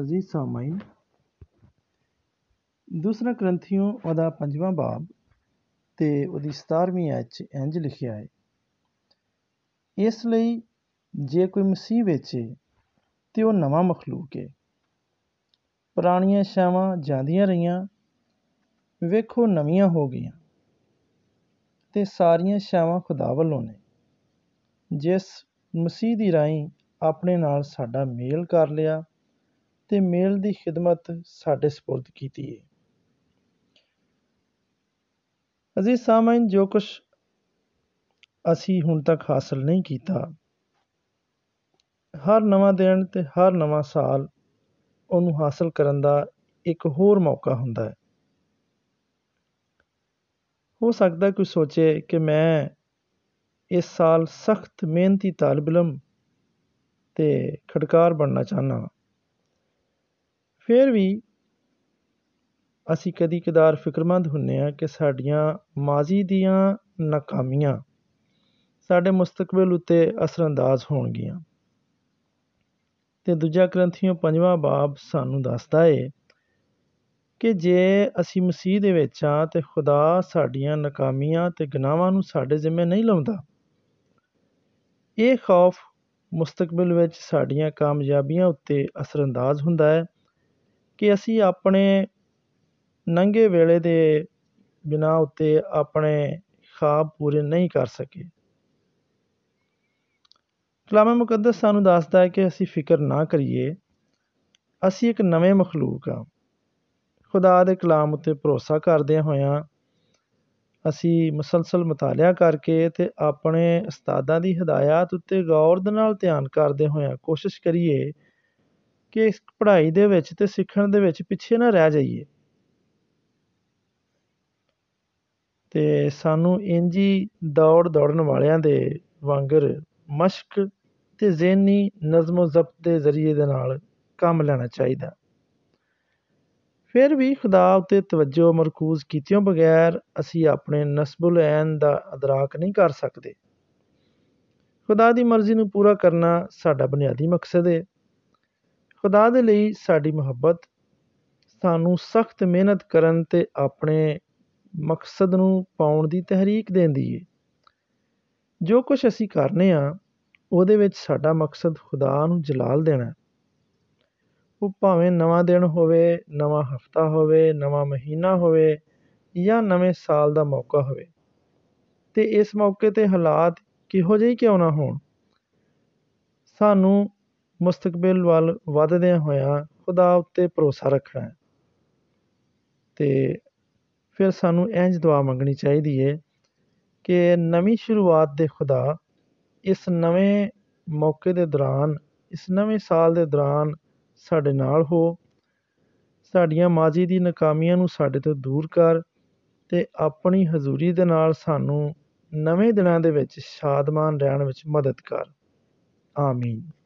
ਅਜ਼ੀਜ਼ ਸਾਮਾਈਨ ਦੂਸਰਾ ਗ੍ਰੰਥੀਓ ਉਹਦਾ ਪੰਜਵਾਂ ਬਾਬ ਤੇ ਉਹਦੀ 17ਵੀਂ ਆਇਤ 'ਚ ਇੰਜ ਲਿਖਿਆ ਹੈ। ਇਸ ਲਈ ਜੇ ਕੋਈ ਮਸੀਹ ਵਿੱਚ ਏ ਤੇ ਉਹ ਨਵਾਂ ਮਖਲੂਕ ਹੈ। ਪੁਰਾਣੀਆਂ ਸ਼ਾਵਾਂ ਜਾਂਦੀਆਂ ਰਹੀਆਂ, ਵੇਖੋ ਨਵੀਆਂ ਹੋ ਗਈਆਂ ਤੇ ਸਾਰੀਆਂ ਸ਼ਾਵਾਂ ਖੁਦਾ ਵੱਲੋਂ ਨੇ। ਜਿਸ ਮਸੀਹ ਦੀ ਰਾਹੀਂ ਆਪਣੇ ਨਾਲ ਸਾਡਾ ਮੇਲ ਕਰ ਲਿਆ ਤੇ ਮੇਲ ਦੀ ਖਿਦਮਤ ਸਾਡੇ ਸਪੁਰਦ ਕੀਤੀ ਹੈ ਅਜ਼ੀਜ਼ ਸਾਮਾਈਨ ਜੋ ਕੁਝ ਅਸੀਂ ਹੁਣ ਤੱਕ ਹਾਸਲ ਨਹੀਂ ਕੀਤਾ, ਹਰ ਨਵਾਂ ਦਿਨ ਤੇ ਹਰ ਨਵਾਂ ਸਾਲ ਉਹਨੂੰ ਹਾਸਲ ਕਰਨ ਦਾ ਇੱਕ ਹੋਰ ਮੌਕਾ ਹੁੰਦਾ ਹੈ। ਹੋ ਸਕਦਾ ਕੋਈ ਸੋਚੇ ਕਿ ਮੈਂ ਇਸ ਸਾਲ ਸਖਤ ਮਿਹਨਤੀ ਤਾਲਬ ਇਲਮ ਤੇ ਖੜਕਾਰ ਬਣਨਾ ਚਾਹਨਾ ਫਿਰ ਵੀ ਅਸੀਂ ਕਦੀ ਕਦਾਰ ਫਿਕਰਮੰਦ ਹੁੰਨੇ ਆ ਕਿ ਸਾਡੀਆਂ ਮਾਜ਼ੀ ਦੀਆਂ ਨਾਕਾਮੀਆਂ ਸਾਡੇ ਮੁਸਤਕਬਲ ਉੱਤੇ ਅਸਰਅੰਦਾਜ਼ ਹੋਣਗੀਆਂ। ਤੇ ਦੂਜਾ ਗ੍ਰੰਥੀਓ ਪੰਜਵਾਂ ਬਾਬ ਸਾਨੂੰ ਦੱਸਦਾ ਏ ਕਿ ਜੇ ਅਸੀਂ ਮਸੀਹ ਦੇ ਵਿੱਚ ਆ ਤੇ ਖੁਦਾ ਸਾਡੀਆਂ ਨਾਕਾਮੀਆਂ ਤੇ ਗੁਨਾਹਾਂ ਨੂੰ ਸਾਡੇ ਜ਼ਿੰਮੇ ਨਹੀਂ ਲਾਉਂਦਾ, ਇਹ ਖੌਫ ਮੁਸਤਕਬਲ ਵਿੱਚ ਸਾਡੀਆਂ ਕਾਮਯਾਬੀਆਂ ਉੱਤੇ ਅਸਰਅੰਦਾਜ਼ ਹੁੰਦਾ ਹੈ। ਕਿ ਅਸੀਂ ਆਪਣੇ ਨੰਗੇ ਵੇਲੇ ਦੇ ਬਿਨਾ ਉੱਤੇ ਆਪਣੇ ਖਾਬ ਪੂਰੇ ਨਹੀਂ ਕਰ ਸਕੇ। ਕਲਾਮ ਮੁਕੱਦਸ ਸਾਨੂੰ ਦੱਸਦਾ ਹੈ ਕਿ ਅਸੀਂ ਫਿਕਰ ਨਾ ਕਰੀਏ। ਅਸੀਂ ਇੱਕ ਨਵੇਂ ਮਖਲੂਕ ਆ ਖੁਦਾ ਦੇ ਕਲਾਮ ਉੱਤੇ ਭਰੋਸਾ ਕਰਦਿਆਂ ਹੋਇਆਂ ਅਸੀਂ ਮੁਸਲਸਲ ਮਤਾਲਿਆ ਕਰਕੇ ਤੇ ਆਪਣੇ ਉਸਤਾਦਾਂ ਦੀ ਹਦਾਇਤ ਉੱਤੇ ਗੌਰ ਦੇ ਨਾਲ ਧਿਆਨ ਕਰਦੇ ਹੋਇਆਂ ਕੋਸ਼ਿਸ਼ ਕਰੀਏ ਕਿ ਇਸ ਪੜ੍ਹਾਈ ਦੇ ਵਿੱਚ ਤੇ ਸਿੱਖਣ ਦੇ ਵਿੱਚ ਪਿੱਛੇ ਨਾ ਰਹਿ ਜਾਈਏ। ਤੇ ਸਾਨੂੰ ਇੰਜੀ ਦੌੜ ਦੌੜਨ ਵਾਲਿਆਂ ਦੇ ਵਾਂਗਰ ਮਸ਼ਕ ਤੇ ਜ਼ਿਹਨੀ ਨਜ਼ਮ ਜ਼ਬਤ ਦੇ ਜ਼ਰੀਏ ਦੇ ਨਾਲ ਕੰਮ ਲੈਣਾ ਚਾਹੀਦਾ। ਫਿਰ ਵੀ ਖੁਦਾ ਉੱਤੇ ਤਵੱਜੋ ਮਰਕੂਜ਼ ਕੀਤਿਆਂ ਬਗੈਰ ਅਸੀਂ ਆਪਣੇ ਨਸਬੁਲ ਐਨ ਦਾ ਅਦਰਾਕ ਨਹੀਂ ਕਰ ਸਕਦੇ। ਖੁਦਾ ਦੀ ਮਰਜ਼ੀ ਨੂੰ ਪੂਰਾ ਕਰਨਾ ਸਾਡਾ ਬੁਨਿਆਦੀ ਮਕਸਦ ਹੈ ਖੁਦਾ ਦੇ ਲਈ ਸਾਡੀ ਮੁਹੱਬਤ, ਸਾਨੂੰ ਸਖਤ ਮਿਹਨਤ ਕਰਨ ਤੇ ਆਪਣੇ ਮਕਸਦ ਨੂੰ ਪਾਉਣ ਦੀ ਤਹਿਰੀਕ ਦਿੰਦੀ ਹੈ ਜੋ ਕੁਝ ਅਸੀਂ ਕਰਨੇ ਆ, ਉਹਦੇ ਵਿੱਚ ਸਾਡਾ ਮਕਸਦ ਖੁਦਾ ਨੂੰ ਜਲਾਲ ਦੇਣਾ। ਉਹ ਭਾਵੇਂ ਨਵਾਂ ਦਿਨ ਹੋਵੇ, ਨਵਾਂ ਹਫਤਾ ਹੋਵੇ, ਨਵਾਂ ਮਹੀਨਾ ਹੋਵੇ ਜਾਂ ਨਵੇਂ ਸਾਲ ਦਾ ਮੌਕਾ ਹੋਵੇ। ਤੇ ਇਸ ਮੌਕੇ ਤੇ ਹਾਲਾਤ ਕਿਹੋ ਜਿਹੇ ਕਿਉਂ ਨਾ ਹੋਣ? ਸਾਨੂੰ ਮੁਸਤਕਬਲ ਵੱਲ ਵਧਦਿਆਂ ਹੋਇਆਂ ਖੁਦਾ ਉੱਤੇ ਭਰੋਸਾ ਰੱਖਣਾ ਹੈ। ਤੇ ਫਿਰ ਸਾਨੂੰ ਇੰਜ ਦੁਆ ਮੰਗਣੀ ਚਾਹੀਦੀ ਹੈ ਕਿ ਨਵੀਂ ਸ਼ੁਰੂਆਤ ਦੇ ਖੁਦਾ ਇਸ ਨਵੇਂ ਮੌਕੇ ਦੇ ਦੌਰਾਨ, ਇਸ ਨਵੇਂ ਸਾਲ ਦੇ ਦੌਰਾਨ ਸਾਡੇ ਨਾਲ ਹੋ, ਸਾਡੀਆਂ ਮਾਜ਼ੀ ਦੀ ਨਾਕਾਮੀਆਂ ਨੂੰ ਸਾਡੇ ਤੋਂ ਦੂਰ ਕਰ ਤੇ ਆਪਣੀ ਹਜ਼ੂਰੀ ਦੇ ਨਾਲ ਸਾਨੂੰ ਨਵੇਂ ਦਿਨਾਂ ਦੇ ਵਿੱਚ ਸ਼ਾਦਮਾਨ ਰਹਿਣ ਵਿੱਚ ਮਦਦ ਕਰ। ਆਮੀਨ।